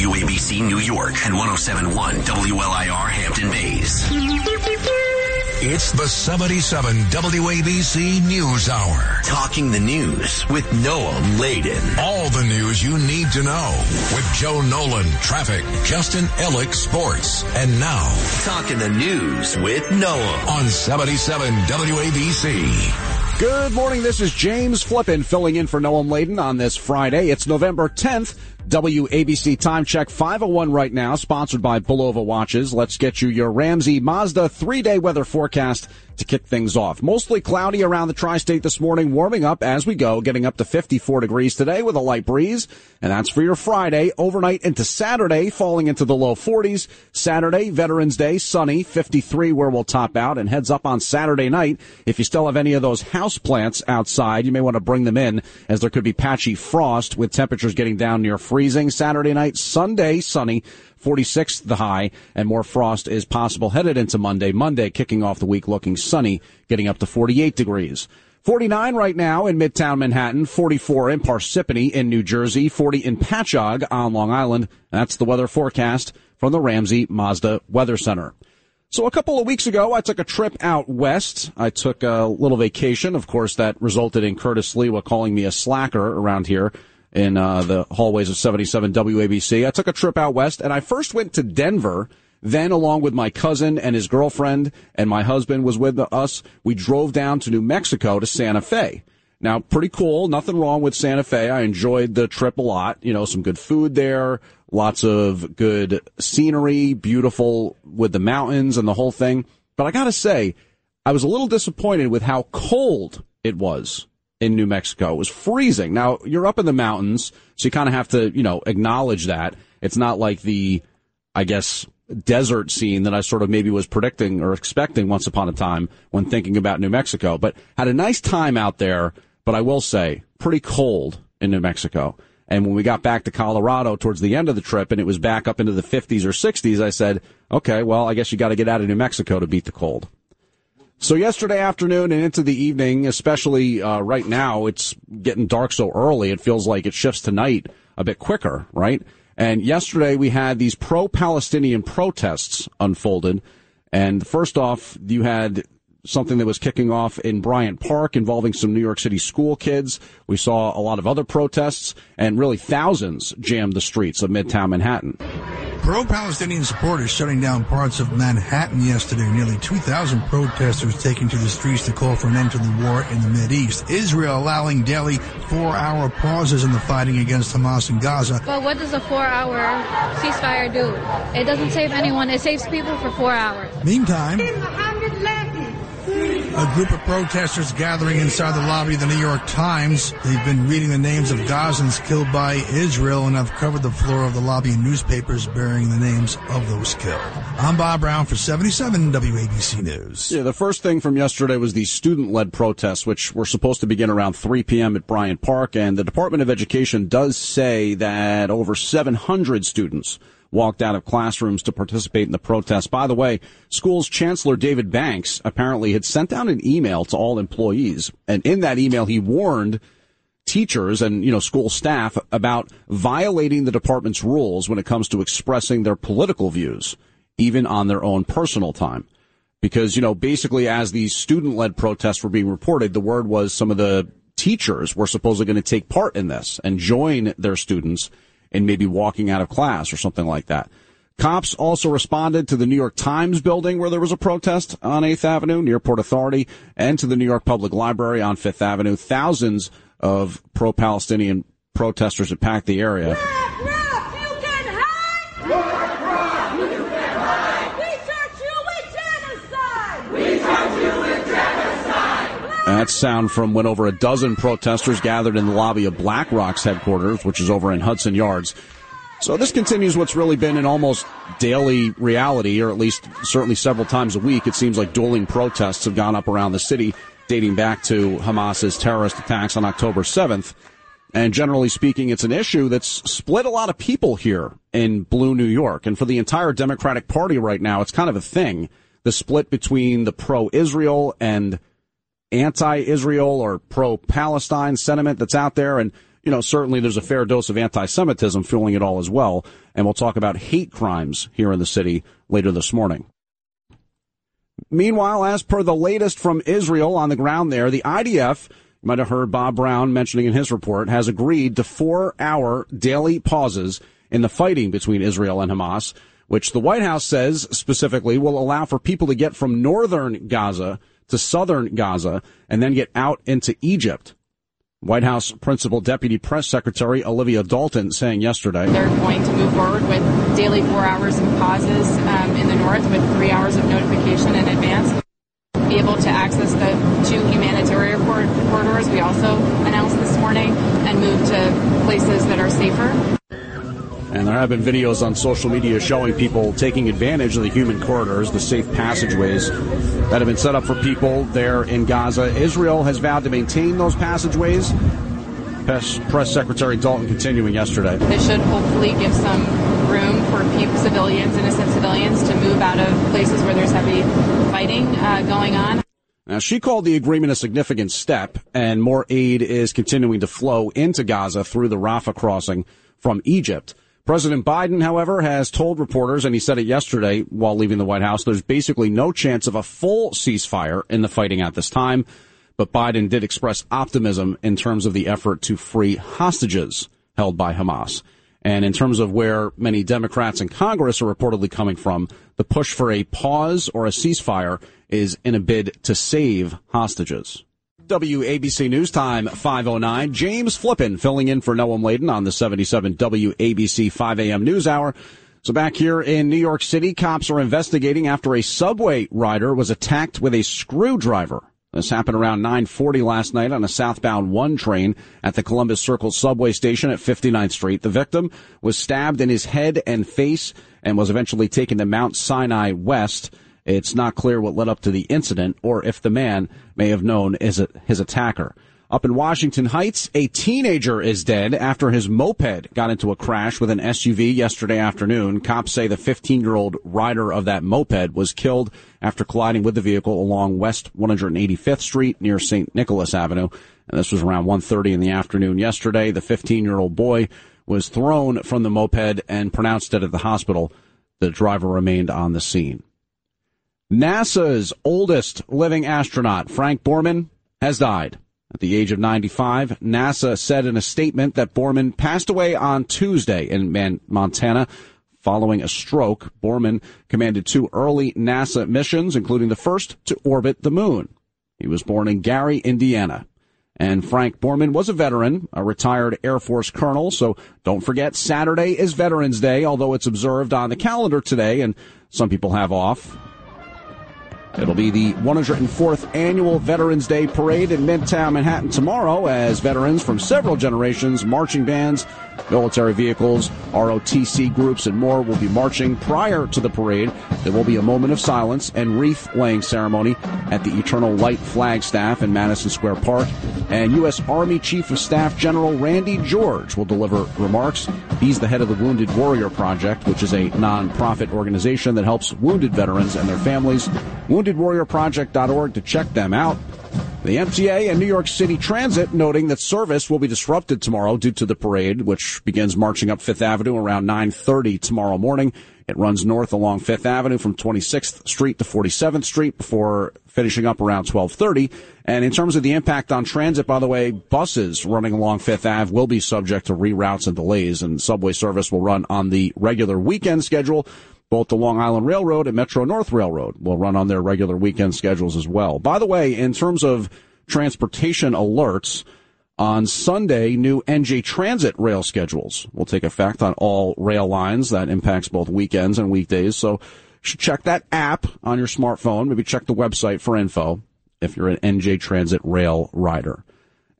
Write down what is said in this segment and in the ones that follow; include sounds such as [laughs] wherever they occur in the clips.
WABC New York and 1071 WLIR Hampton Bays. It's the 77 WABC News Hour. Talking the news with Noam Laden. All the news you need to know with Joe Nolan, traffic, Justin Ellick, sports. And now, Talking the news with Noam on 77 WABC. Good morning. This is James Flippin filling in for Noam Laden on this Friday. It's November 10th. WABC time check 501 right now, sponsored by Bulova Watches. Let's get you your Ramsey Mazda three day weather forecast to kick things off. Mostly cloudy around the tri-state this morning, warming up as we go, getting up to 54 degrees today with a light breeze. And that's for your Friday, overnight into Saturday, falling into the low 40s. Saturday, Veterans Day, sunny, 53 where we'll top out and heads up on Saturday night. If you still have any of those house plants outside, you may want to bring them in as there could be patchy frost with temperatures getting down near freezing Saturday night. Sunday, sunny. 46 the high, and more frost is possible headed into Monday. Monday kicking off the week looking sunny, getting up to 48 degrees. 49 right now in Midtown Manhattan, 44 in Parsippany in New Jersey, 40 in Patchogue on Long Island. That's the weather forecast from the Ramsey Mazda Weather Center. So a couple of weeks ago, I took a trip out west. I took a little vacation. Of course, that resulted in Curtis Sliwa calling me a slacker around here in uh, the hallways of 77 WABC. I took a trip out west, and I first went to Denver. Then, along with my cousin and his girlfriend, and my husband was with us, we drove down to New Mexico to Santa Fe. Now, pretty cool. Nothing wrong with Santa Fe. I enjoyed the trip a lot. You know, some good food there, lots of good scenery, beautiful with the mountains and the whole thing. But I gotta say, I was a little disappointed with how cold it was in New Mexico. It was freezing. Now, you're up in the mountains, so you kind of have to, you know, acknowledge that. It's not like the, I guess, desert scene that I sort of maybe was predicting or expecting once upon a time when thinking about New Mexico. But had a nice time out there, but I will say, pretty cold in New Mexico. And when we got back to Colorado towards the end of the trip and it was back up into the 50s or 60s, I said, okay, well, I guess you got to get out of New Mexico to beat the cold. So yesterday afternoon and into the evening, especially uh, right now, it's getting dark so early. It feels like it shifts tonight a bit quicker, right? And yesterday we had these pro-Palestinian protests unfolded. And first off, you had something that was kicking off in Bryant Park involving some New York City school kids. We saw a lot of other protests and really thousands jammed the streets of Midtown Manhattan. Pro-Palestinian supporters shutting down parts of Manhattan yesterday. Nearly 2,000 protesters taking to the streets to call for an end to the war in the Mideast. Israel allowing daily four-hour pauses in the fighting against Hamas in Gaza. But what does a four-hour ceasefire do? It doesn't save anyone. It saves people for four hours. Meantime, a group of protesters gathering inside the lobby of the New York Times. They've been reading the names of Gazans killed by Israel and have covered the floor of the lobby in newspapers bearing the names of those killed. I'm Bob Brown for 77 WABC News. Yeah, the first thing from yesterday was the student-led protests, which were supposed to begin around 3 p.m. at Bryant Park, and the Department of Education does say that over 700 students walked out of classrooms to participate in the protest. By the way, school's chancellor David Banks apparently had sent out an email to all employees, and in that email he warned teachers and you know school staff about violating the department's rules when it comes to expressing their political views, even on their own personal time. Because you know basically as these student-led protests were being reported, the word was some of the teachers were supposedly going to take part in this and join their students in maybe walking out of class or something like that. Cops also responded to the New York Times building where there was a protest on 8th Avenue near Port Authority and to the New York Public Library on 5th Avenue. Thousands of pro-Palestinian protesters had packed the area. That sound from when over a dozen protesters gathered in the lobby of BlackRock's headquarters, which is over in Hudson Yards. So this continues what's really been an almost daily reality, or at least certainly several times a week. It seems like dueling protests have gone up around the city, dating back to Hamas's terrorist attacks on October 7th. And generally speaking, it's an issue that's split a lot of people here in blue New York. And for the entire Democratic Party right now, it's kind of a thing. The split between the pro-Israel and anti-Israel or pro-Palestine sentiment that's out there. And, you know, certainly there's a fair dose of anti-Semitism fueling it all as well. And we'll talk about hate crimes here in the city later this morning. Meanwhile, as per the latest from Israel on the ground there, the IDF, you might have heard Bob Brown mentioning in his report, has agreed to four hour daily pauses in the fighting between Israel and Hamas, which the White House says specifically will allow for people to get from northern Gaza to southern Gaza and then get out into Egypt. White House Principal Deputy Press Secretary Olivia Dalton saying yesterday. They're going to move forward with daily four hours of pauses um, in the north with three hours of notification in advance. Be able to access the two humanitarian corridors we also announced this morning and move to places that are safer. And there have been videos on social media showing people taking advantage of the human corridors, the safe passageways that have been set up for people there in Gaza. Israel has vowed to maintain those passageways. Press Secretary Dalton continuing yesterday. This should hopefully give some room for people, civilians, innocent civilians, to move out of places where there's heavy fighting uh, going on. Now, she called the agreement a significant step, and more aid is continuing to flow into Gaza through the Rafah crossing from Egypt. President Biden, however, has told reporters, and he said it yesterday while leaving the White House, there's basically no chance of a full ceasefire in the fighting at this time. But Biden did express optimism in terms of the effort to free hostages held by Hamas. And in terms of where many Democrats in Congress are reportedly coming from, the push for a pause or a ceasefire is in a bid to save hostages. WABC News Time 509. James Flippin filling in for Noam Laden on the 77 WABC 5 a.m. News Hour. So back here in New York City, cops are investigating after a subway rider was attacked with a screwdriver. This happened around 9:40 last night on a southbound 1 train at the Columbus Circle subway station at 59th Street. The victim was stabbed in his head and face and was eventually taken to Mount Sinai West. It's not clear what led up to the incident or if the man may have known his, his attacker. Up in Washington Heights, a teenager is dead after his moped got into a crash with an SUV yesterday afternoon. Cops say the 15 year old rider of that moped was killed after colliding with the vehicle along West 185th Street near St. Nicholas Avenue. And this was around 1.30 in the afternoon yesterday. The 15 year old boy was thrown from the moped and pronounced dead at the hospital. The driver remained on the scene. NASA's oldest living astronaut, Frank Borman, has died. At the age of 95, NASA said in a statement that Borman passed away on Tuesday in Man- Montana following a stroke. Borman commanded two early NASA missions, including the first to orbit the moon. He was born in Gary, Indiana. And Frank Borman was a veteran, a retired Air Force colonel, so don't forget Saturday is Veterans Day, although it's observed on the calendar today and some people have off. It'll be the 104th annual Veterans Day Parade in Midtown Manhattan tomorrow as veterans from several generations, marching bands, military vehicles, ROTC groups, and more will be marching prior to the parade. There will be a moment of silence and wreath laying ceremony at the Eternal Light Flagstaff in Madison Square Park. And U.S. Army Chief of Staff General Randy George will deliver remarks. He's the head of the Wounded Warrior Project, which is a nonprofit organization that helps wounded veterans and their families. WoundedWarriorProject.org to check them out. The MTA and New York City Transit noting that service will be disrupted tomorrow due to the parade, which begins marching up Fifth Avenue around 9.30 tomorrow morning. It runs north along Fifth Avenue from 26th Street to 47th Street before finishing up around 1230. And in terms of the impact on transit, by the way, buses running along Fifth Ave will be subject to reroutes and delays, and subway service will run on the regular weekend schedule both the Long Island Railroad and Metro North Railroad will run on their regular weekend schedules as well. By the way, in terms of transportation alerts, on Sunday, new NJ Transit rail schedules will take effect on all rail lines. That impacts both weekends and weekdays. So check that app on your smartphone. Maybe check the website for info if you're an NJ Transit rail rider.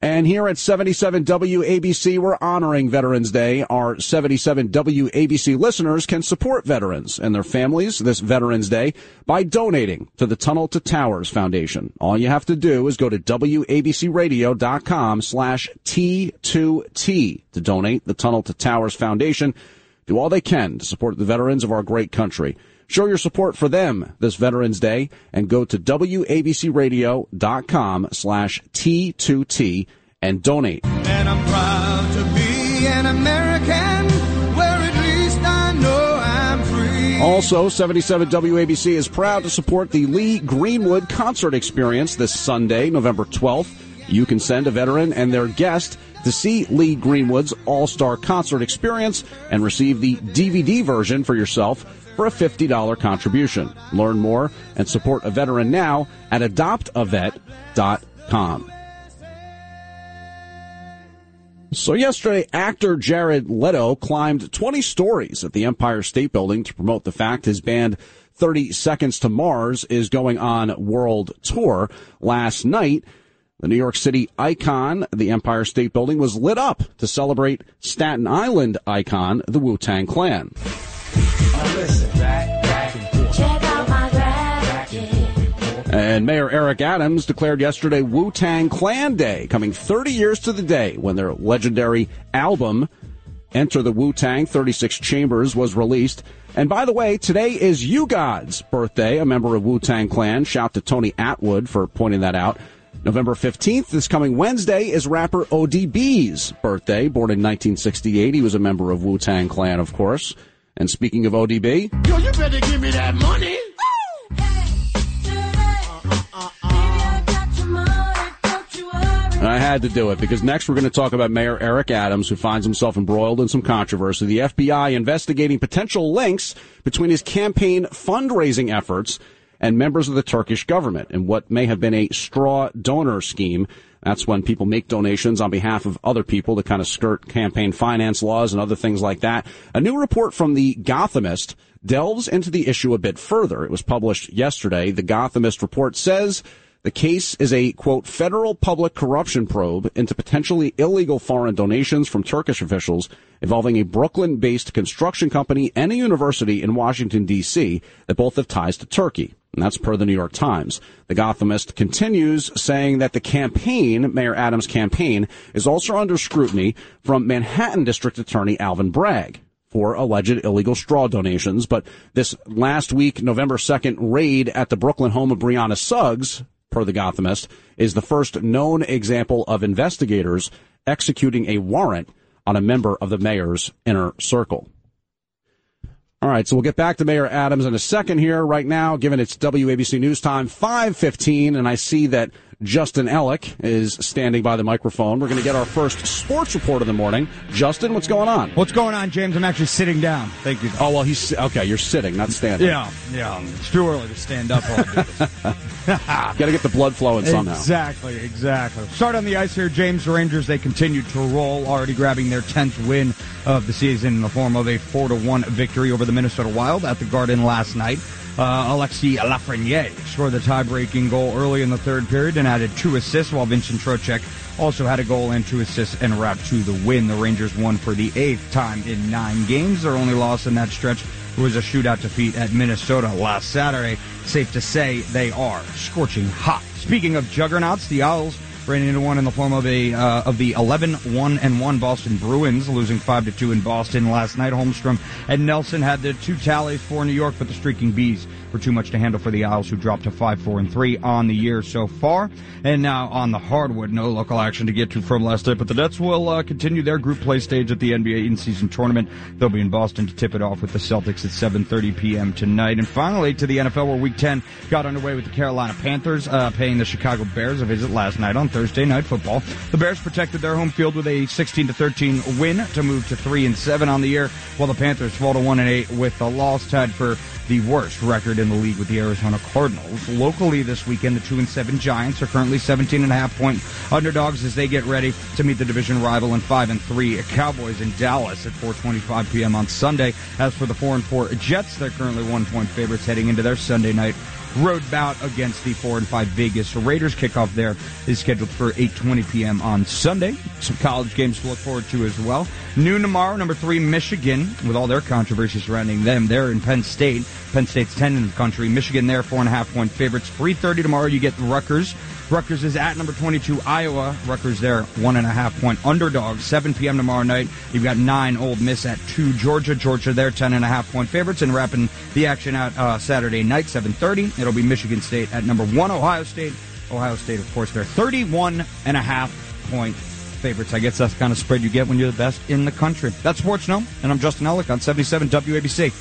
And here at 77 WABC, we're honoring Veterans Day. Our 77 WABC listeners can support veterans and their families this Veterans Day by donating to the Tunnel to Towers Foundation. All you have to do is go to WABCRadio.com slash T2T to donate the Tunnel to Towers Foundation. Do all they can to support the veterans of our great country. Show your support for them this Veterans Day and go to WABCRadio.com slash T2T and donate. And I'm proud to be an American where at least I know I'm free. Also, 77 WABC is proud to support the Lee Greenwood concert experience this Sunday, November 12th. You can send a veteran and their guest to see Lee Greenwood's All Star Concert Experience and receive the DVD version for yourself for a $50 contribution. Learn more and support a veteran now at adoptavet.com. So yesterday, actor Jared Leto climbed 20 stories at the Empire State Building to promote the fact his band 30 Seconds to Mars is going on world tour. Last night, the New York City icon, the Empire State Building, was lit up to celebrate Staten Island icon, the Wu-Tang Clan. And Mayor Eric Adams declared yesterday Wu Tang Clan Day, coming 30 years to the day when their legendary album, Enter the Wu Tang 36 Chambers, was released. And by the way, today is U-God's birthday, a member of Wu Tang Clan. Shout to Tony Atwood for pointing that out. November 15th, this coming Wednesday, is rapper ODB's birthday. Born in 1968, he was a member of Wu Tang Clan, of course. And speaking of ODB, Yo, you better give me that money. And I had to do it because next we're going to talk about Mayor Eric Adams, who finds himself embroiled in some controversy. The FBI investigating potential links between his campaign fundraising efforts and members of the Turkish government in what may have been a straw donor scheme. That's when people make donations on behalf of other people to kind of skirt campaign finance laws and other things like that. A new report from the Gothamist delves into the issue a bit further. It was published yesterday. The Gothamist report says the case is a, quote, federal public corruption probe into potentially illegal foreign donations from Turkish officials involving a Brooklyn based construction company and a university in Washington, D.C. that both have ties to Turkey. And that's per the New York Times. The Gothamist continues saying that the campaign, Mayor Adams' campaign, is also under scrutiny from Manhattan District Attorney Alvin Bragg for alleged illegal straw donations. But this last week, November 2nd raid at the Brooklyn home of Brianna Suggs, per the Gothamist, is the first known example of investigators executing a warrant on a member of the mayor's inner circle. All right, so we'll get back to Mayor Adams in a second here. Right now, given it's WABC News Time 515, and I see that Justin Ellick is standing by the microphone. We're going to get our first sports report of the morning. Justin, what's going on? What's going on, James? I'm actually sitting down. Thank you. Oh, well, he's okay. You're sitting, not standing. Yeah, yeah. It's too early to stand up. [laughs] [laughs] Got to get the blood flowing somehow. Exactly, exactly. Start on the ice here, James. The Rangers they continue to roll, already grabbing their tenth win of the season in the form of a four to one victory over the Minnesota Wild at the Garden last night. Uh, Alexis Lafreniere scored the tie-breaking goal early in the third period and added two assists, while Vincent Trocheck also had a goal and two assists and wrapped to the win. The Rangers won for the eighth time in nine games. Their only loss in that stretch was a shootout defeat at Minnesota last Saturday. Safe to say they are scorching hot. Speaking of juggernauts, the Isles ran into one in the form of a uh, of the 11 1 and 1 Boston Bruins losing 5 to 2 in Boston last night. Holmstrom and Nelson had the two tallies for New York but the streaking bees were too much to handle for the Isles who dropped to 5 4 and 3 on the year so far and now on the hardwood no local action to get to from last night but the Nets will uh, continue their group play stage at the NBA in-season tournament they'll be in Boston to tip it off with the Celtics at 7:30 p.m. tonight and finally to the NFL where week 10 got underway with the Carolina Panthers uh, paying the Chicago Bears a visit last night on Thursday night football. The Bears protected their home field with a 16 to 13 win to move to 3 and 7 on the year, while the Panthers fall to 1 and 8 with a loss tied for the worst record in the league with the Arizona Cardinals. Locally this weekend, the 2 and 7 Giants are currently 17 and a half point underdogs as they get ready to meet the division rival and 5 and 3 Cowboys in Dallas at 4:25 p.m. on Sunday. As for the 4 and 4 Jets, they're currently 1 point favorites heading into their Sunday night road bout against the four and five Vegas Raiders. Kickoff there is scheduled for 8:20 p.m. on Sunday. Some college games to look forward to as well. Noon tomorrow, number three Michigan, with all their controversy surrounding them. They're in Penn State. Penn State's 10 in the country. Michigan there, four and a half point favorites. 3:30 tomorrow. You get the Rutgers. Rutgers is at number 22 Iowa. Rutgers there, one and a half point underdog. 7 p.m. tomorrow night. You've got nine Ole Miss at two Georgia. Georgia there, 10 and a half point favorites. And wrapping the action out uh, Saturday night, 7:30. It'll be Michigan State at number one Ohio State. Ohio State, of course, they're 31 and a half point favorites. I guess that's the kind of spread you get when you're the best in the country. That's Sports No, and I'm Justin Ellick on 77 WABC.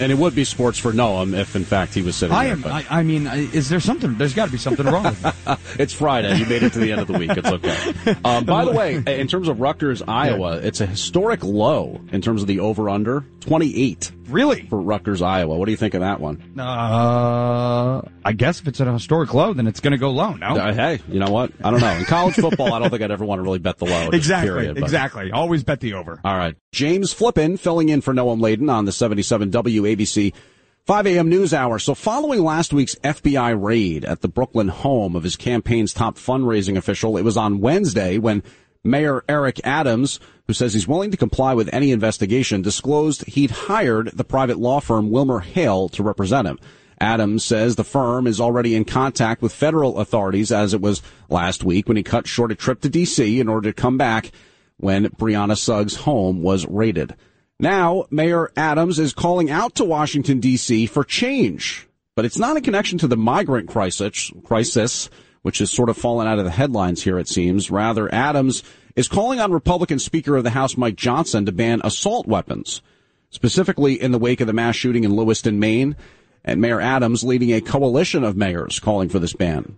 And it would be sports for Noam if, in fact, he was sitting I there, am, but... I, I, mean, is there something? There's got to be something wrong. [laughs] it's Friday. You made it to the end of the week. It's okay. Um, by the [laughs] way, in terms of Rutgers, Iowa, yeah. it's a historic low in terms of the over under 28. Really? For Rutgers, Iowa. What do you think of that one? Uh, I guess if it's a historic low, then it's going to go low, no? Uh, hey, you know what? I don't know. In college football, I don't think I'd ever want to really bet the low. Exactly. Period, exactly. Always bet the over. All right. James Flippin filling in for Noam Laden on the 77 WABC 5 a.m. news hour. So following last week's FBI raid at the Brooklyn home of his campaign's top fundraising official, it was on Wednesday when Mayor Eric Adams, who says he's willing to comply with any investigation, disclosed he'd hired the private law firm Wilmer Hale to represent him. Adams says the firm is already in contact with federal authorities as it was last week when he cut short a trip to D.C. in order to come back when Brianna Suggs' home was raided. Now, Mayor Adams is calling out to Washington, D.C. for change, but it's not in connection to the migrant crisis, crisis, which has sort of fallen out of the headlines here, it seems. Rather, Adams is calling on Republican Speaker of the House Mike Johnson to ban assault weapons, specifically in the wake of the mass shooting in Lewiston, Maine, and Mayor Adams leading a coalition of mayors calling for this ban.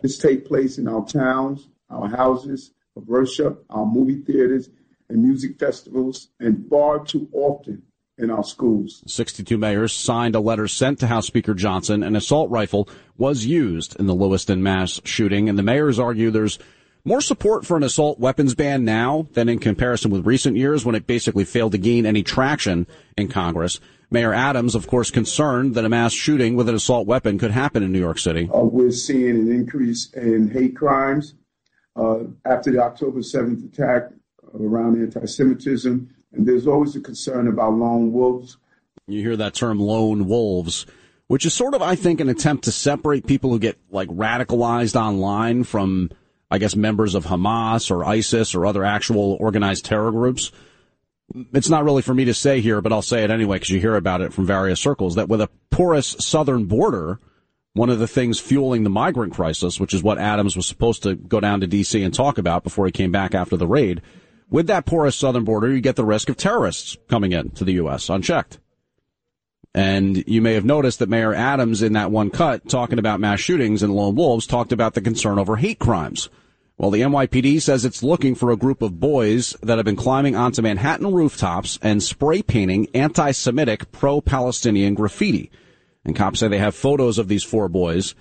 This take place in our towns, our houses of worship, our movie theaters, and music festivals, and far too often in our schools. 62 mayors signed a letter sent to House Speaker Johnson. An assault rifle was used in the Lewiston mass shooting, and the mayors argue there's more support for an assault weapons ban now than in comparison with recent years when it basically failed to gain any traction in Congress. Mayor Adams, of course, concerned that a mass shooting with an assault weapon could happen in New York City. Uh, we're seeing an increase in hate crimes uh, after the October 7th attack around anti-Semitism, and there's always a concern about lone wolves. You hear that term lone wolves, which is sort of, I think, an attempt to separate people who get like radicalized online from, I guess, members of Hamas or ISIS or other actual organized terror groups. It's not really for me to say here, but I'll say it anyway because you hear about it from various circles that with a porous southern border, one of the things fueling the migrant crisis, which is what Adams was supposed to go down to D.C. and talk about before he came back after the raid, with that porous southern border, you get the risk of terrorists coming in to the U.S. unchecked. And you may have noticed that Mayor Adams in that one cut talking about mass shootings and lone wolves talked about the concern over hate crimes. Well, the NYPD says it's looking for a group of boys that have been climbing onto Manhattan rooftops and spray painting anti-Semitic pro-Palestinian graffiti. And cops say they have photos of these four boys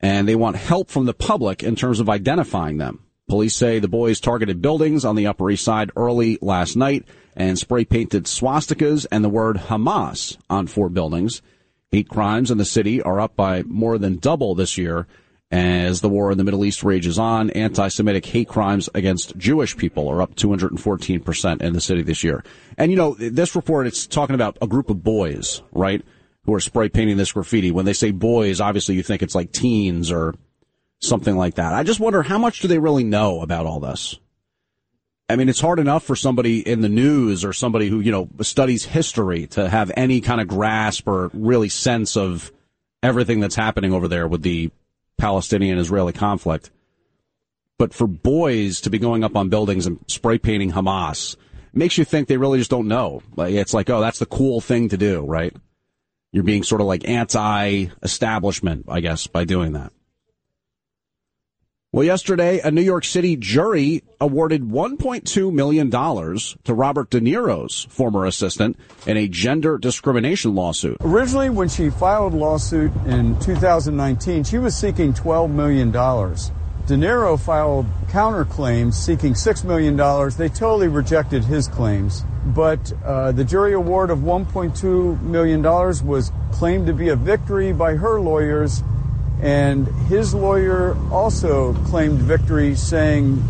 and they want help from the public in terms of identifying them. Police say the boys targeted buildings on the Upper East Side early last night and spray painted swastikas and the word Hamas on four buildings. Hate crimes in the city are up by more than double this year as the war in the Middle East rages on. Anti-Semitic hate crimes against Jewish people are up 214% in the city this year. And you know, this report, it's talking about a group of boys, right? Who are spray painting this graffiti. When they say boys, obviously you think it's like teens or something like that. I just wonder how much do they really know about all this? I mean, it's hard enough for somebody in the news or somebody who, you know, studies history to have any kind of grasp or really sense of everything that's happening over there with the Palestinian Israeli conflict. But for boys to be going up on buildings and spray painting Hamas makes you think they really just don't know. It's like, oh, that's the cool thing to do, right? You're being sort of like anti-establishment, I guess, by doing that. Well, yesterday, a New York City jury awarded $1.2 million to Robert De Niro's former assistant in a gender discrimination lawsuit. Originally, when she filed lawsuit in 2019, she was seeking $12 million. De Niro filed counterclaims seeking $6 million. They totally rejected his claims. But uh, the jury award of $1.2 million was claimed to be a victory by her lawyers and his lawyer also claimed victory, saying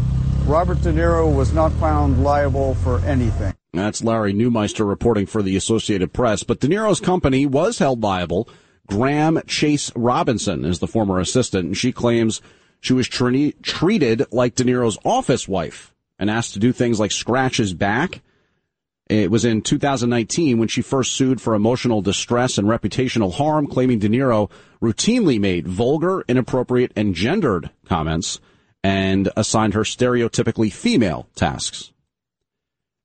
Robert De Niro was not found liable for anything. That's Larry Neumeister reporting for the Associated Press. But De Niro's company was held liable. Graham Chase Robinson is the former assistant, and she claims she was tre- treated like De Niro's office wife and asked to do things like scratch his back. It was in 2019 when she first sued for emotional distress and reputational harm, claiming De Niro routinely made vulgar, inappropriate, and gendered comments and assigned her stereotypically female tasks.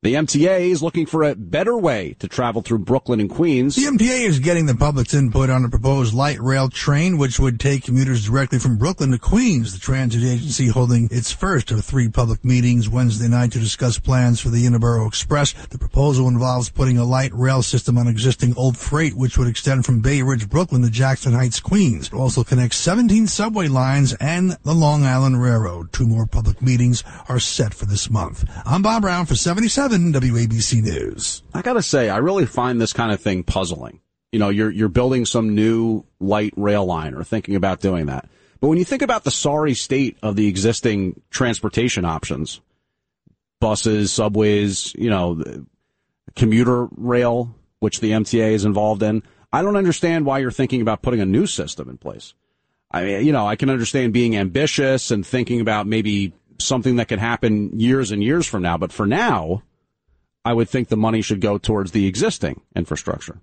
The MTA is looking for a better way to travel through Brooklyn and Queens. The MTA is getting the public's input on a proposed light rail train, which would take commuters directly from Brooklyn to Queens. The transit agency holding its first of three public meetings Wednesday night to discuss plans for the Interborough Express. The proposal involves putting a light rail system on existing old freight, which would extend from Bay Ridge, Brooklyn to Jackson Heights, Queens. It also connects 17 subway lines and the Long Island Railroad. Two more public meetings are set for this month. I'm Bob Brown for 77. WABC News. I gotta say, I really find this kind of thing puzzling. You know, you're, you're building some new light rail line or thinking about doing that. But when you think about the sorry state of the existing transportation options, buses, subways, you know, commuter rail, which the MTA is involved in, I don't understand why you're thinking about putting a new system in place. I mean, you know, I can understand being ambitious and thinking about maybe something that could happen years and years from now, but for now, I would think the money should go towards the existing infrastructure.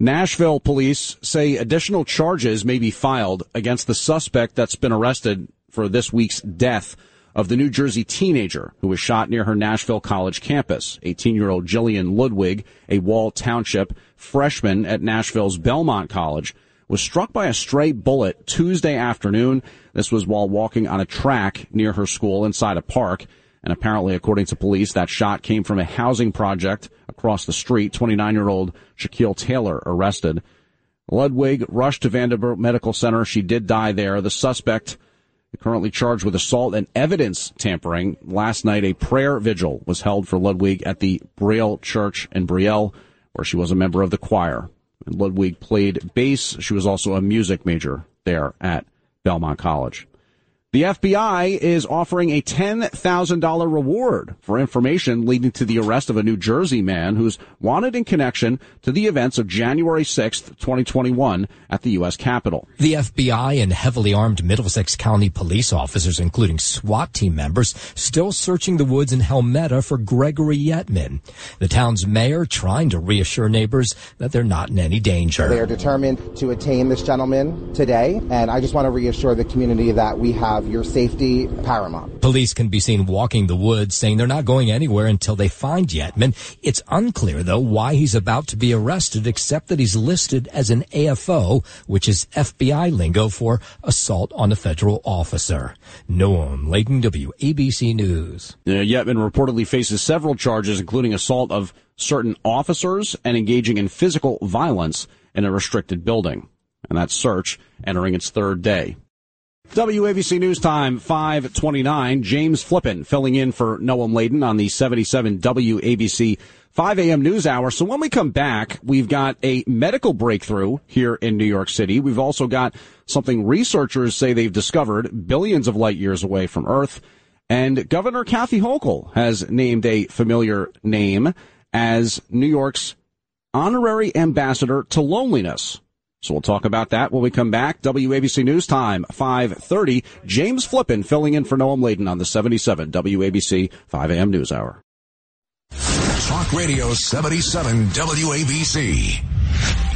Nashville police say additional charges may be filed against the suspect that's been arrested for this week's death of the New Jersey teenager who was shot near her Nashville College campus. 18 year old Jillian Ludwig, a Wall Township freshman at Nashville's Belmont College, was struck by a stray bullet Tuesday afternoon. This was while walking on a track near her school inside a park. And apparently, according to police, that shot came from a housing project across the street. 29 year old Shaquille Taylor arrested. Ludwig rushed to Vanderbilt Medical Center. She did die there. The suspect currently charged with assault and evidence tampering. Last night, a prayer vigil was held for Ludwig at the Braille Church in Brielle, where she was a member of the choir. And Ludwig played bass. She was also a music major there at Belmont College. The FBI is offering a $10,000 reward for information leading to the arrest of a New Jersey man who's wanted in connection to the events of January 6, 2021 at the U.S. Capitol. The FBI and heavily armed Middlesex County police officers, including SWAT team members, still searching the woods in Helmetta for Gregory Yetman. The town's mayor trying to reassure neighbors that they're not in any danger. They are determined to attain this gentleman today, and I just want to reassure the community that we have your safety paramount. Police can be seen walking the woods, saying they're not going anywhere until they find Yetman. It's unclear, though, why he's about to be arrested, except that he's listed as an AFO, which is FBI lingo for assault on a federal officer. Noam Laden, WABC News. Uh, Yetman reportedly faces several charges, including assault of certain officers and engaging in physical violence in a restricted building. And that search entering its third day. WABC News Time 529. James Flippin filling in for Noam Laden on the 77 WABC 5 a.m. news hour. So when we come back, we've got a medical breakthrough here in New York City. We've also got something researchers say they've discovered billions of light years away from Earth. And Governor Kathy Hochul has named a familiar name as New York's honorary ambassador to loneliness. So we'll talk about that when we come back. WABC News Time, 5.30. James Flippin filling in for Noam Laden on the 77 WABC 5 a.m. News Hour. Talk Radio 77 WABC.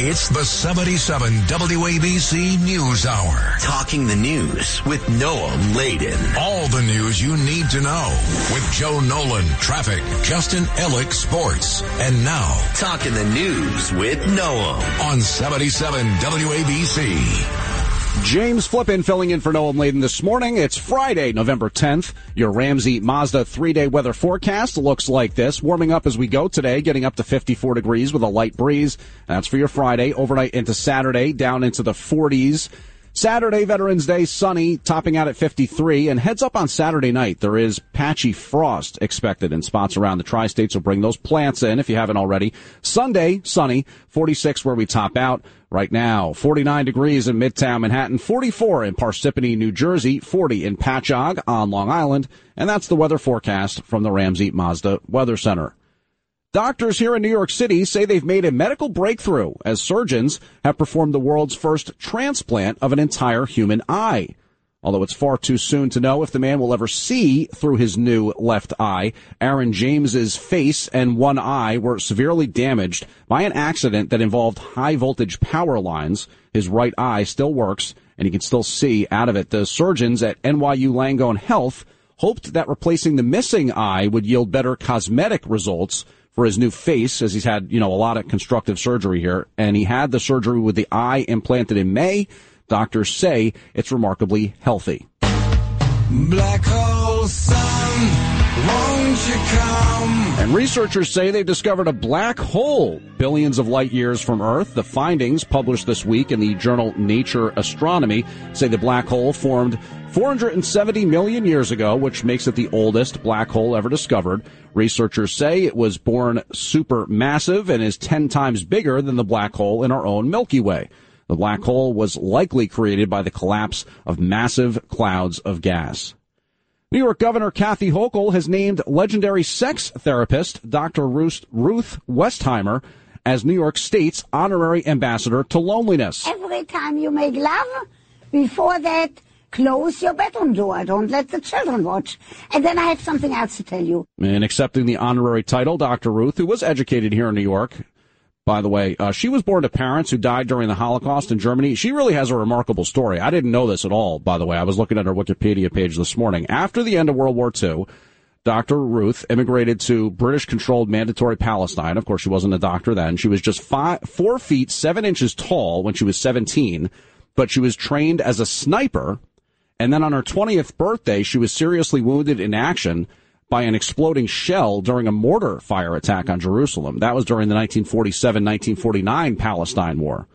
It's the 77 WABC News Hour. Talking the news with Noam Laden. All the news you need to know with Joe Nolan, traffic, Justin Ellick, sports. And now, Talking the news with Noam. on 77 WABC. James Flippin filling in for Noam Laden this morning. It's Friday, November 10th. Your Ramsey Mazda three-day weather forecast looks like this. Warming up as we go today, getting up to 54 degrees with a light breeze. That's for your Friday. Overnight into Saturday, down into the 40s. Saturday, Veterans Day, sunny, topping out at 53. And heads up on Saturday night, there is patchy frost expected in spots around the tri-state, so bring those plants in if you haven't already. Sunday, sunny, 46 where we top out. Right now, 49 degrees in Midtown Manhattan, 44 in Parsippany, New Jersey, 40 in Patchogue on Long Island, and that's the weather forecast from the Ramsey Mazda Weather Center. Doctors here in New York City say they've made a medical breakthrough as surgeons have performed the world's first transplant of an entire human eye. Although it's far too soon to know if the man will ever see through his new left eye, Aaron James's face and one eye were severely damaged by an accident that involved high voltage power lines. His right eye still works and he can still see out of it. The surgeons at NYU Langone Health hoped that replacing the missing eye would yield better cosmetic results for his new face as he's had, you know, a lot of constructive surgery here and he had the surgery with the eye implanted in May. Doctors say it's remarkably healthy. Black hole sun, won't you come? And researchers say they've discovered a black hole billions of light years from Earth. The findings published this week in the journal Nature Astronomy say the black hole formed 470 million years ago, which makes it the oldest black hole ever discovered. Researchers say it was born supermassive and is 10 times bigger than the black hole in our own Milky Way. The black hole was likely created by the collapse of massive clouds of gas. New York Governor Kathy Hochul has named legendary sex therapist Dr. Ruth, Ruth Westheimer as New York State's honorary ambassador to loneliness. Every time you make love, before that, close your bedroom door. Don't let the children watch. And then I have something else to tell you. In accepting the honorary title, Dr. Ruth, who was educated here in New York, by the way. Uh, she was born to parents who died during the Holocaust in Germany. She really has a remarkable story. I didn't know this at all, by the way. I was looking at her Wikipedia page this morning. After the end of World War II, Dr. Ruth immigrated to British controlled mandatory Palestine. Of course, she wasn't a doctor then. She was just five, four feet, seven inches tall when she was 17, but she was trained as a sniper. And then on her 20th birthday, she was seriously wounded in action by an exploding shell during a mortar fire attack on Jerusalem. That was during the 1947-1949 Palestine War.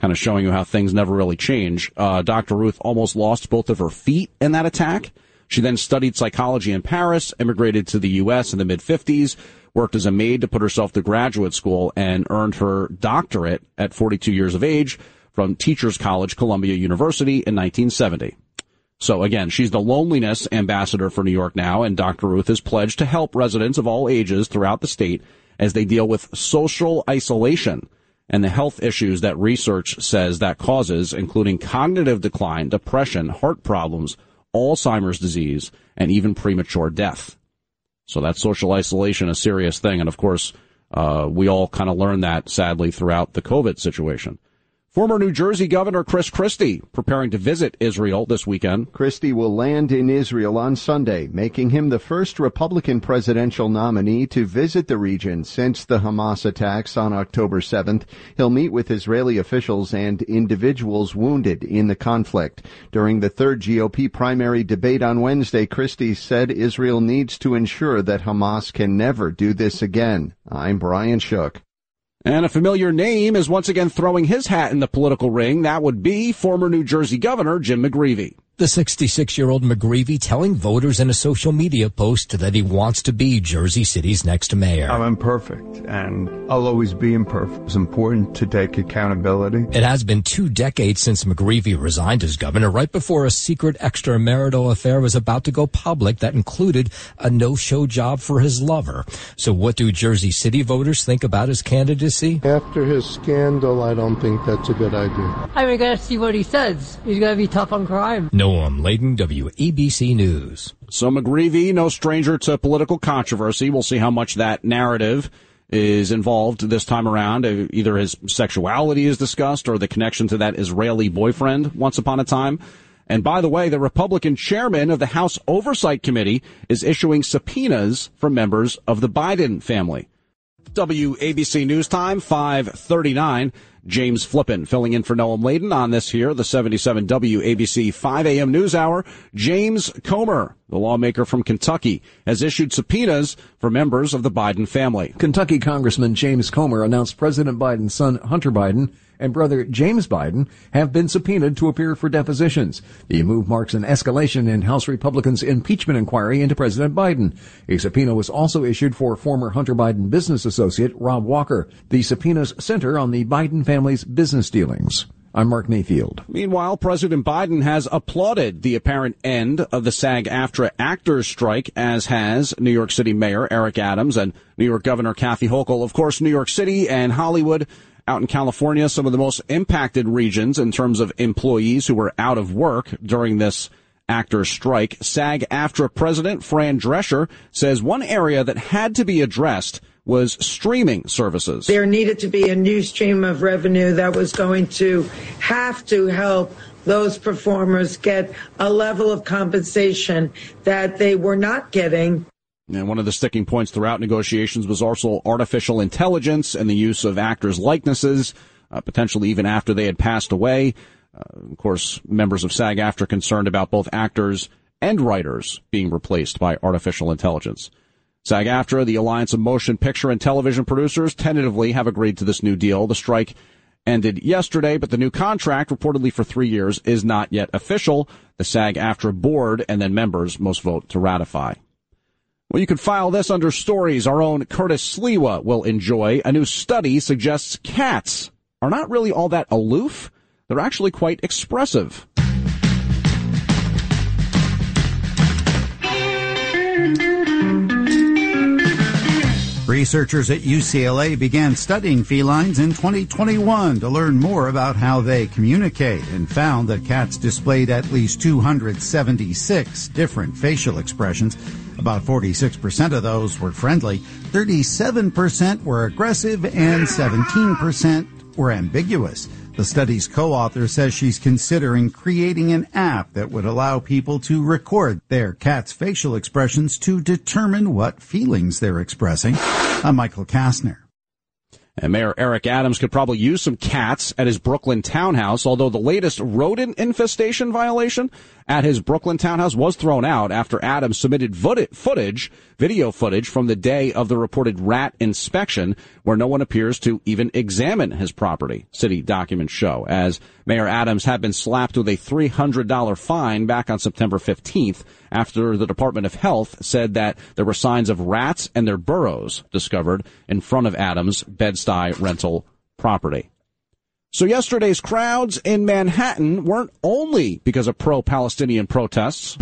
Kind of showing you how things never really change. Uh, Dr. Ruth almost lost both of her feet in that attack. She then studied psychology in Paris, immigrated to the U.S. in the mid 50s, worked as a maid to put herself to graduate school, and earned her doctorate at 42 years of age from Teachers College, Columbia University in 1970. So again, she's the loneliness ambassador for New York now, and Dr. Ruth has pledged to help residents of all ages throughout the state as they deal with social isolation and the health issues that research says that causes, including cognitive decline, depression, heart problems, Alzheimer's disease, and even premature death. So that social isolation a serious thing, and of course, uh, we all kind of learned that sadly throughout the COVID situation. Former New Jersey Governor Chris Christie preparing to visit Israel this weekend. Christie will land in Israel on Sunday, making him the first Republican presidential nominee to visit the region since the Hamas attacks on October 7th. He'll meet with Israeli officials and individuals wounded in the conflict. During the third GOP primary debate on Wednesday, Christie said Israel needs to ensure that Hamas can never do this again. I'm Brian Shook. And a familiar name is once again throwing his hat in the political ring. That would be former New Jersey Governor Jim McGreevey. The 66 year old McGreevey telling voters in a social media post that he wants to be Jersey City's next mayor. I'm imperfect and I'll always be imperfect. It's important to take accountability. It has been two decades since McGreevey resigned as governor right before a secret extramarital affair was about to go public that included a no show job for his lover. So what do Jersey City voters think about his candidacy? After his scandal, I don't think that's a good idea. I mean, gotta see what he says. He's gonna be tough on crime. Noam Laden, WABC News. So McGreevey, no stranger to political controversy. We'll see how much that narrative is involved this time around. Uh, either his sexuality is discussed or the connection to that Israeli boyfriend once upon a time. And by the way, the Republican chairman of the House Oversight Committee is issuing subpoenas for members of the Biden family. WABC News Time, 539. James Flippin filling in for Noam Laden on this here, the 77 WABC 5 a.m. news hour. James Comer, the lawmaker from Kentucky, has issued subpoenas for members of the Biden family. Kentucky Congressman James Comer announced President Biden's son Hunter Biden and brother James Biden have been subpoenaed to appear for depositions. The move marks an escalation in House Republicans' impeachment inquiry into President Biden. A subpoena was also issued for former Hunter Biden business associate Rob Walker. The subpoenas center on the Biden family's business dealings. I'm Mark Mayfield. Meanwhile, President Biden has applauded the apparent end of the SAG-AFTRA actors strike, as has New York City Mayor Eric Adams and New York Governor Kathy Hochul. Of course, New York City and Hollywood out in California, some of the most impacted regions in terms of employees who were out of work during this actors strike. SAG-AFTRA President Fran Drescher says one area that had to be addressed was streaming services. There needed to be a new stream of revenue that was going to have to help those performers get a level of compensation that they were not getting. And one of the sticking points throughout negotiations was also artificial intelligence and the use of actors' likenesses, uh, potentially even after they had passed away. Uh, of course, members of SAG-AFTRA concerned about both actors and writers being replaced by artificial intelligence. SAG-AFTRA, the Alliance of Motion Picture and Television Producers, tentatively have agreed to this new deal. The strike ended yesterday, but the new contract, reportedly for three years, is not yet official. The SAG-AFTRA board and then members must vote to ratify. Well, you can file this under stories our own Curtis Sliwa will enjoy. A new study suggests cats are not really all that aloof. They're actually quite expressive. Researchers at UCLA began studying felines in 2021 to learn more about how they communicate and found that cats displayed at least 276 different facial expressions. About 46% of those were friendly, 37% were aggressive, and 17% were ambiguous. The study's co-author says she's considering creating an app that would allow people to record their cat's facial expressions to determine what feelings they're expressing. I'm Michael Kastner. And Mayor Eric Adams could probably use some cats at his Brooklyn townhouse, although the latest rodent infestation violation at his Brooklyn townhouse was thrown out after Adams submitted footage, video footage from the day of the reported rat inspection where no one appears to even examine his property, city documents show, as Mayor Adams had been slapped with a $300 fine back on September 15th after the Department of Health said that there were signs of rats and their burrows discovered in front of Adams' Bed-Stuy rental property. So yesterday's crowds in Manhattan weren't only because of pro-Palestinian protests.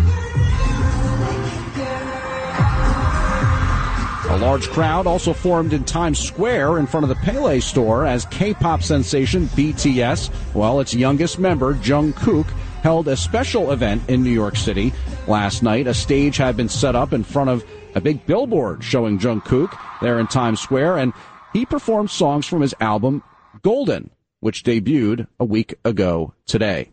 A large crowd also formed in Times Square in front of the Pele store as K-pop sensation BTS, well, its youngest member, Jungkook, held a special event in New York City last night. A stage had been set up in front of a big billboard showing Jungkook there in Times Square, and he performed songs from his album Golden, which debuted a week ago today.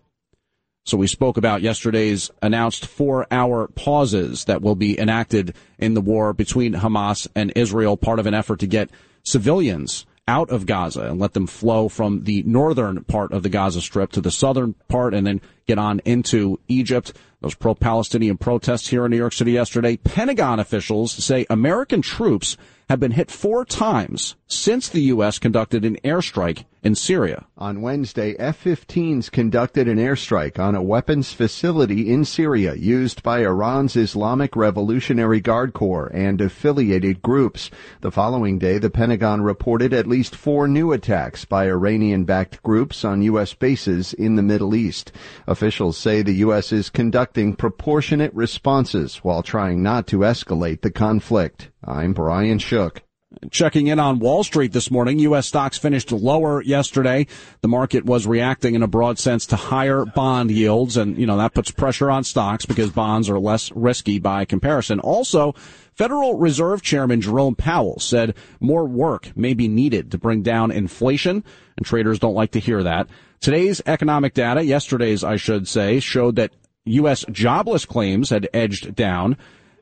So we spoke about yesterday's announced four hour pauses that will be enacted in the war between Hamas and Israel, part of an effort to get civilians out of Gaza and let them flow from the northern part of the Gaza Strip to the southern part and then get on into Egypt. Those pro-Palestinian protests here in New York City yesterday. Pentagon officials say American troops have been hit four times since the U.S. conducted an airstrike in Syria. On Wednesday, F-15s conducted an airstrike on a weapons facility in Syria used by Iran's Islamic Revolutionary Guard Corps and affiliated groups. The following day, the Pentagon reported at least four new attacks by Iranian-backed groups on U.S. bases in the Middle East. Officials say the U.S. is conducting proportionate responses while trying not to escalate the conflict. I'm Brian Shook. Checking in on Wall Street this morning, U.S. stocks finished lower yesterday. The market was reacting in a broad sense to higher bond yields, and, you know, that puts pressure on stocks because bonds are less risky by comparison. Also, Federal Reserve Chairman Jerome Powell said more work may be needed to bring down inflation, and traders don't like to hear that. Today's economic data, yesterday's I should say, showed that U.S. jobless claims had edged down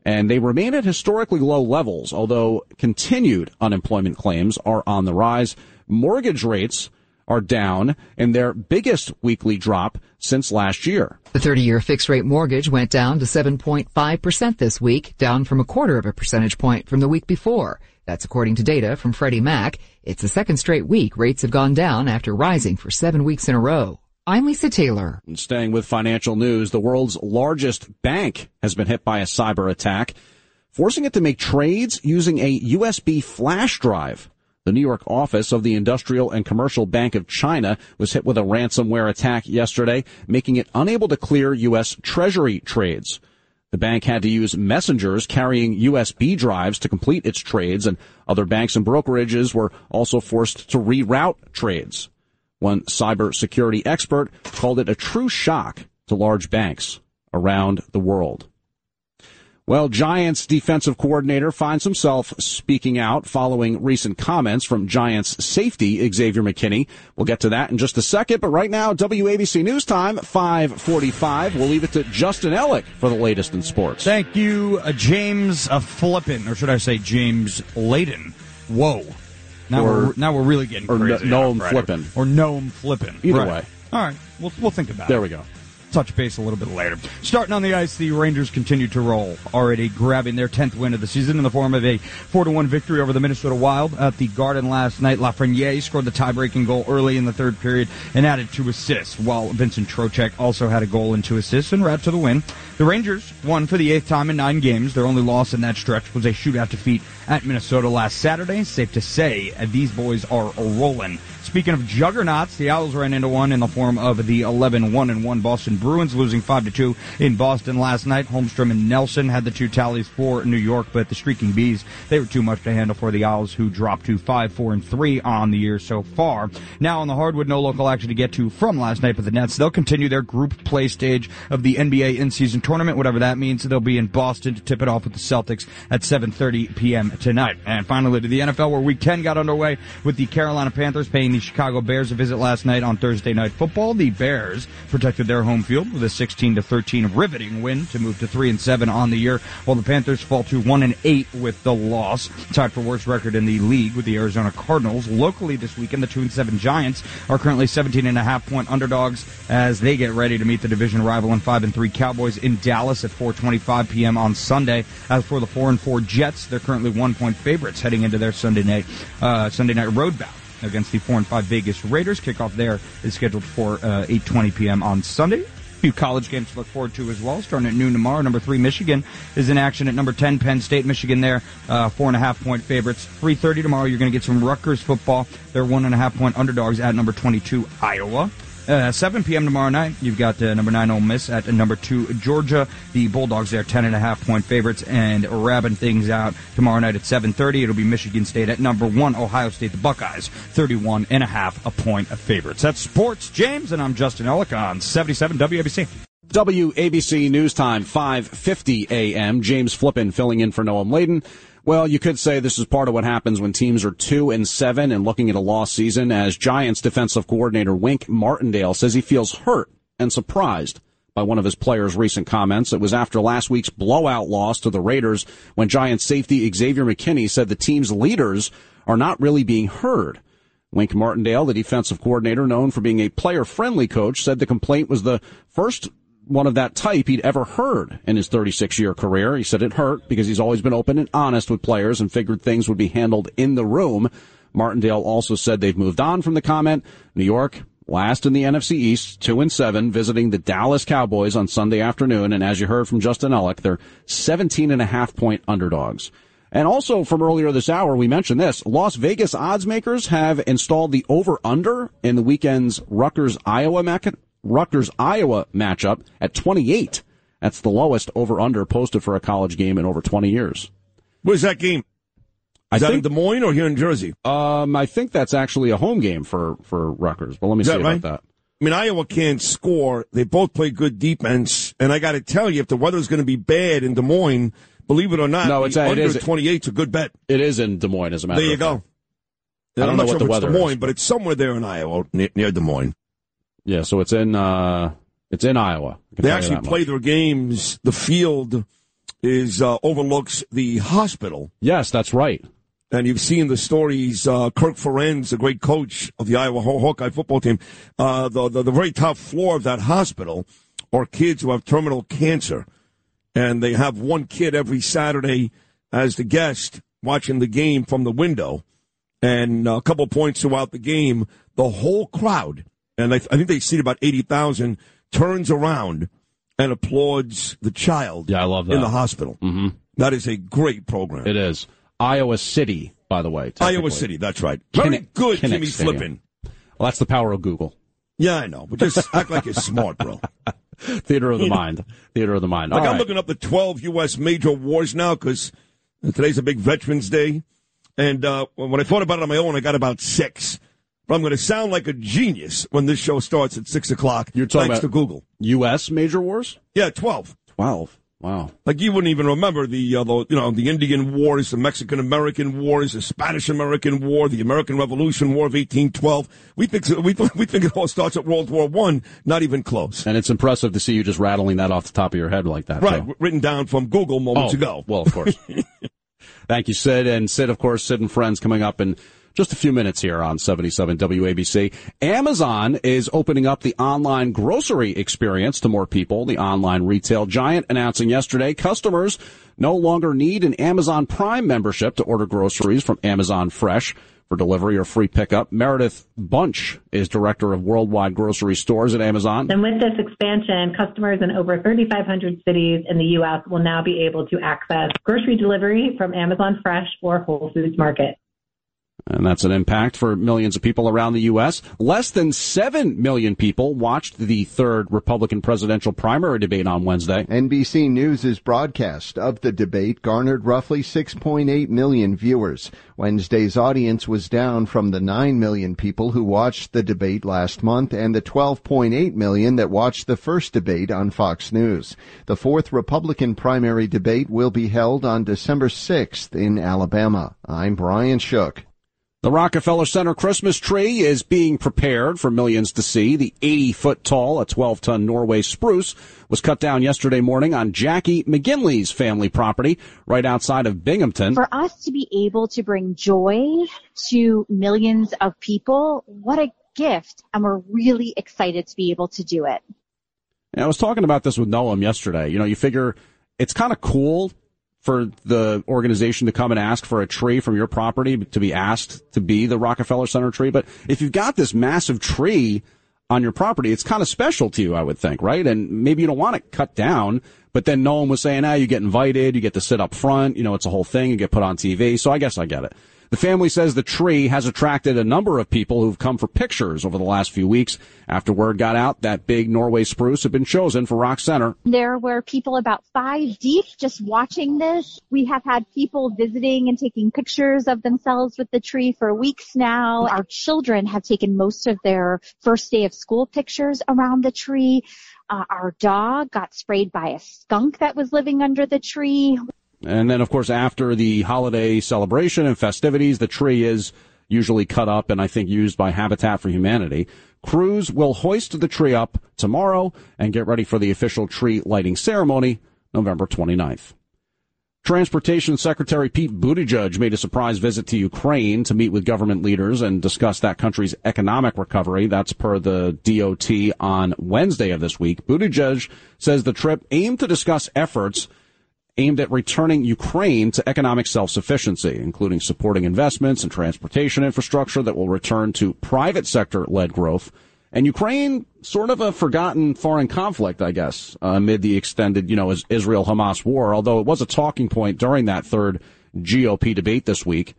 and they remain at historically low levels, although continued unemployment claims are on the rise. Mortgage rates are down in their biggest weekly drop since last year. The 30-year fixed rate mortgage went down to 7.5% this week, down from a quarter of a percentage point from the week before. That's according to data from Freddie Mac. It's the second straight week rates have gone down after rising for seven weeks in a row. I'm Lisa Taylor. And staying with financial news, the world's largest bank has been hit by a cyber attack, forcing it to make trades using a USB flash drive. The New York office of the Industrial and Commercial Bank of China was hit with a ransomware attack yesterday, making it unable to clear U.S. Treasury trades. The bank had to use messengers carrying USB drives to complete its trades, and other banks and brokerages were also forced to reroute trades. One cybersecurity expert called it a true shock to large banks around the world. Well, Giants defensive coordinator finds himself speaking out following recent comments from Giants safety Xavier McKinney. We'll get to that in just a second, but right now, WABC News Time, 545. We'll leave it to Justin Ellick for the latest in sports. Thank you, uh, James uh, Flippin, or should I say James Laden. Whoa. Now, Or- we're, now we're really getting or crazy. no- on flipping. Or Noam Flippin. Either Right. way. All right. We'll, we'll think about There it. There we go. Touch base a little bit later. Starting on the ice, the Rangers continue to roll, already grabbing their 10th win of the season in the form of a 4-1 victory over the Minnesota Wild at the Garden last night. Lafreniere scored the tie-breaking goal early in the third period and added two assists, while Vincent Trocheck also had a goal and two assists and rat to the win. The Rangers won for the eighth time in nine games. Their only loss in that stretch was a shootout defeat at Minnesota last Saturday. Safe to say, these boys are rolling. Speaking of juggernauts, the Isles ran into one in the form of the 11-1 and 1 Boston Bruins, losing 5 to 2 in Boston last night. Holmstrom and Nelson had the two tallies for New York, but the Streaking Bees, they were too much to handle for the Isles, who dropped to 5 4 and 3 on the year so far. Now on the hardwood, no local action to get to from last night, but the Nets, they'll continue their group play stage of the NBA in-season tournament, whatever that means. They'll be in Boston to tip it off with the Celtics at 7:30 p.m. tonight. And finally to the NFL, where Week 10 got underway with the Carolina Panthers paying the Chicago Bears a visit last night on Thursday Night Football. The Bears protected their home field with a 16 to 13 riveting win to move to 3 and 7 on the year, while the Panthers fall to 1 and 8 with the loss, tied for worst record in the league with the Arizona Cardinals. Locally this weekend, the 2 and 7 Giants are currently 17 and a half point underdogs as they get ready to meet the division rival and 5 and 3 Cowboys in Dallas at 4:25 p.m. on Sunday. As for the 4 and 4 Jets, they're currently 1 point favorites heading into their Sunday night uh, Sunday night road bout against the 4 and 5 Vegas Raiders. Kickoff there is scheduled for uh, 8:20 p.m. on Sunday. Few college games to look forward to as well. Starting at noon tomorrow, number three Michigan is in action at number ten Penn State. Michigan there, uh, four and a half point favorites. Three thirty tomorrow, you're going to get some Rutgers football. They're one and a half point underdogs at number twenty two Iowa. Uh, 7 p.m. tomorrow night, you've got uh, number 9 Ole Miss at number 2 Georgia. The Bulldogs there, 10 and a half point favorites and wrapping things out tomorrow night at 7.30. It'll be Michigan State at number 1 Ohio State, the Buckeyes, 31 and a half a point of favorites. That's Sports James, and I'm Justin Ellick on 77 WABC. WABC News Time, 5.50 a.m. James Flippin filling in for Noam Laden. Well, you could say this is part of what happens when teams are 2 and 7 and looking at a lost season, as Giants defensive coordinator Wink Martindale says he feels hurt and surprised by one of his players' recent comments. It was after last week's blowout loss to the Raiders when Giants safety Xavier McKinney said the team's leaders are not really being heard. Wink Martindale, the defensive coordinator known for being a player-friendly coach, said the complaint was the first one of that type he'd ever heard in his 36 year career. He said it hurt because he's always been open and honest with players and figured things would be handled in the room. Martindale also said they've moved on from the comment. New York, last in the NFC East, 2 and 7, visiting the Dallas Cowboys on Sunday afternoon. And as you heard from Justin Ellick, they're 17 and a half point underdogs. And also from earlier this hour, we mentioned this. Las Vegas odds makers have installed the over-under in the weekend's Rutgers, Iowa, Rutgers, Iowa matchup at 28. That's the lowest over-under posted for a college game in over 20 years. Where's that game? I Is that think- in Des Moines or here in Jersey? Um, I think that's actually a home game for, for Rutgers, but let me Is see that about right? that. I mean, Iowa can't score. They both play good defense. And I got to tell you, if the weather's going to be bad in Des Moines, believe it or not, No, the it's- it under is- 28 is a good bet. It is in Des Moines, as a matter of fact. There you go. fact. I'm I don't not know sure what the if it's weather Des Moines, is. but it's somewhere there in Iowa, near, near Des Moines. Yeah, so it's in, uh, it's in Iowa. They actually play much. their games. The field is uh, overlooks the hospital. Yes, that's right. And you've seen the stories. Uh, Kirk Ferentz, the great coach of the Iowa Haw- Hawkeye football team, uh, the, the the very top floor of that hospital are kids who have terminal cancer, and they have one kid every Saturday as the guest watching the game from the window. And a couple points throughout the game, the whole crowd, and I, I think they seat about eighty thousand, turns around and applauds the child. Yeah, I love that. in the hospital. Mm-hmm. That is a great program. It is. Iowa City by the way. Iowa. City, that's right. Very Kinnick- good, Kinnick Jimmy Stadium. Flippin. Well, that's the power of Google. Yeah, I know, but just [laughs] act like you're smart, bro. [laughs] Theater of the mind. Theater of the mind. Like All I'm right. looking up the 12 U.S. major wars now because today's a big Veterans Day, and uh, when I thought about it on my own, I got about six. But I'm going to sound like a genius when this show starts at six o'clock. You're talking thanks about to Google. U.S. major wars? Yeah, 12. 12. Wow. Like you wouldn't even remember the, uh, the you know the Indian Wars, the Mexican American Wars, the Spanish American War, the American Revolution War of 1812. We think [laughs] we we think it all starts at World War One. Not even close. And it's impressive to see you just rattling that off the top of your head like that. Right, w- written down from Google moments Oh, ago. Well, of course. [laughs] Thank you, Sid. And Sid, of course, Sid and Friends coming up in just a few minutes here on 77 WABC. Amazon is opening up the online grocery experience to more people. The online retail giant announcing yesterday customers no longer need an Amazon Prime membership to order groceries from Amazon Fresh for delivery or free pickup. Meredith Bunch is director of worldwide grocery stores at Amazon. And with this expansion, customers in over 3,500 cities in the U.S. will now be able to access grocery delivery from Amazon Fresh or Whole Foods Market. And that's an impact for millions of people around the U.S. Less than 7 million people watched the third Republican presidential primary debate on Wednesday. NBC News' broadcast of the debate garnered roughly 6.8 million viewers. Wednesday's audience was down from the 9 million people who watched the debate last month and the 12.8 million that watched the first debate on Fox News. The fourth Republican primary debate will be held on December 6th in Alabama. I'm Brian Shook. The Rockefeller Center Christmas tree is being prepared for millions to see. The 80 foot tall, a 12 ton Norway spruce was cut down yesterday morning on Jackie McGinley's family property right outside of Binghamton. For us to be able to bring joy to millions of people, what a gift. And we're really excited to be able to do it. And I was talking about this with Noam yesterday. You know, you figure it's kind of cool for the organization to come and ask for a tree from your property to be asked to be the Rockefeller Center tree. But if you've got this massive tree on your property, it's kind of special to you, I would think, right? And maybe you don't want it cut down, but then no one was saying, ah, you get invited, you get to sit up front, you know, it's a whole thing, you get put on TV. So I guess I get it. The family says the tree has attracted a number of people who've come for pictures over the last few weeks after word got out that big Norway spruce had been chosen for Rock Center. There were people about five deep just watching this. We have had people visiting and taking pictures of themselves with the tree for weeks now. Our children have taken most of their first day of school pictures around the tree. Uh, our dog got sprayed by a skunk that was living under the tree. And then, of course, after the holiday celebration and festivities, the tree is usually cut up and I think used by Habitat for Humanity. Crews will hoist the tree up tomorrow and get ready for the official tree lighting ceremony November 29th. Transportation Secretary Pete Buttigieg made a surprise visit to Ukraine to meet with government leaders and discuss that country's economic recovery. That's per the DOT on Wednesday of this week. Buttigieg says the trip aimed to discuss efforts aimed at returning Ukraine to economic self-sufficiency, including supporting investments and transportation infrastructure that will return to private sector-led growth. And Ukraine, sort of a forgotten foreign conflict, I guess, amid the extended, you know, Israel-Hamas war, although it was a talking point during that third GOP debate this week.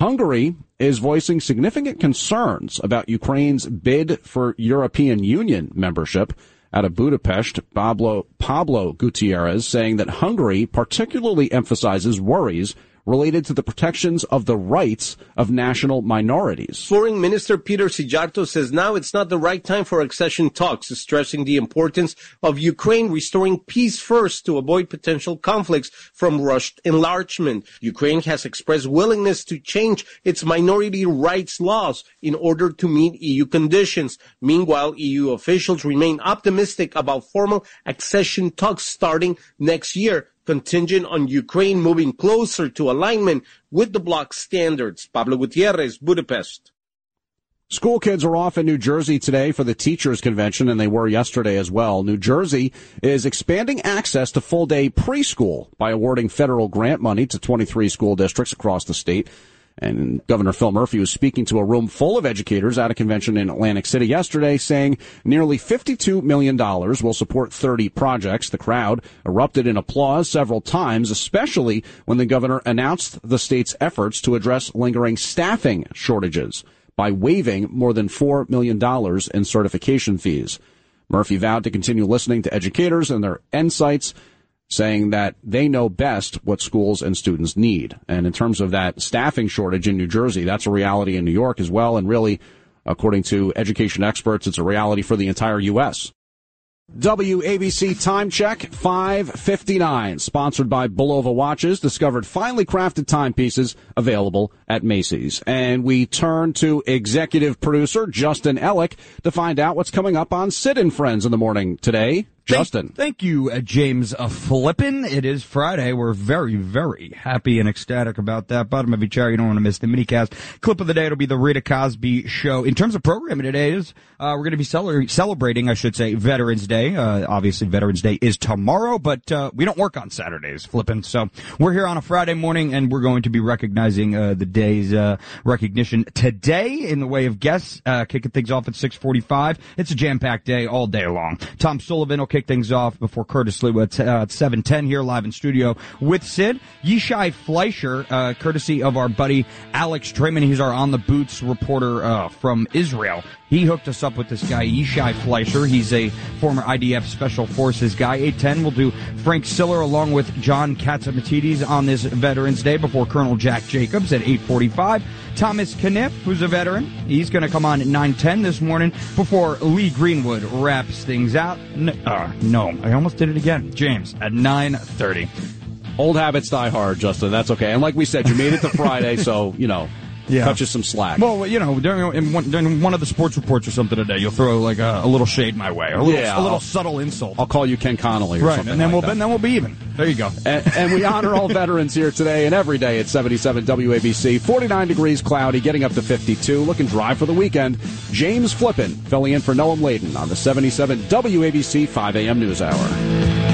Hungary is voicing significant concerns about Ukraine's bid for European Union membership. Out of Budapest, Pablo, Pablo Gutierrez saying that Hungary particularly emphasizes worries related to the protections of the rights of national minorities. Foreign Minister Peter Szijjártó says now it's not the right time for accession talks, stressing the importance of Ukraine restoring peace first to avoid potential conflicts from rushed enlargement. Ukraine has expressed willingness to change its minority rights laws in order to meet EU conditions. Meanwhile, EU officials remain optimistic about formal accession talks starting next year contingent on Ukraine moving closer to alignment with the bloc standards. Pablo Gutierrez, Budapest. School kids are off in New Jersey today for the teachers convention and they were yesterday as well. New Jersey is expanding access to full day preschool by awarding federal grant money to 23 school districts across the state. And Governor Phil Murphy was speaking to a room full of educators at a convention in Atlantic City yesterday, saying nearly $52 million will support 30 projects. The crowd erupted in applause several times, especially when the governor announced the state's efforts to address lingering staffing shortages by waiving more than $4 million in certification fees. Murphy vowed to continue listening to educators and their insights saying that they know best what schools and students need. And in terms of that staffing shortage in New Jersey, that's a reality in New York as well. And really, according to education experts, it's a reality for the entire U.S. WABC Time Check 559, sponsored by Bulova Watches, discovered finely crafted timepieces available at Macy's. And we turn to executive producer Justin Ellick to find out what's coming up on Sid and Friends in the morning today. Justin. Thank, thank you, uh, James uh, Flippin. It is Friday. We're very, very happy and ecstatic about that. Bottom of each chair. You don't want to miss the minicast. Clip of the day. It'll be the Rita Cosby show. In terms of programming today is, uh, we're going to be cel- celebrating, I should say, Veterans Day. Uh, obviously Veterans Day is tomorrow, but, uh, we don't work on Saturdays, Flippin. So we're here on a Friday morning and we're going to be recognizing, uh, the day's, recognition today in the way of guests, kicking things off at 645. It's a jam-packed day all day long. Tom Sullivan will kick things off before Curtis Sliwa at, uh, 710 here live in studio with Sid. Yishai Fleischer, uh, courtesy of our buddy Alex Traiman. He's our on the boots reporter uh, from Israel. He hooked us up with this guy, Yishai Fleischer. He's a former IDF Special Forces guy. 810 will do Frank Siller along with John Catsimatidis on this Veterans Day before Colonel Jack Jacobs at 845. Thomas Kniff, who's a veteran, he's going to come on at 910 this morning before Lee Greenwood wraps things out. No, uh, no, I almost did it again. James at 930. Old habits die hard, Justin. That's okay. And like we said, you made it to Friday, so, you know, yeah. cut you some slack. Well, you know, during one, during one of the sports reports or something today, you'll throw like a, a little shade my way, a little, yeah, a little subtle insult. I'll call you Ken Connolly, right? and then like we'll that. then we'll be even. There you go. And, and we honor all veterans here today and every day at 77 WABC. 49 degrees, cloudy, getting up to 52. Looking dry for the weekend. James Flippin filling in for Noam Laden on the 77 WABC 5 a.m. News Hour.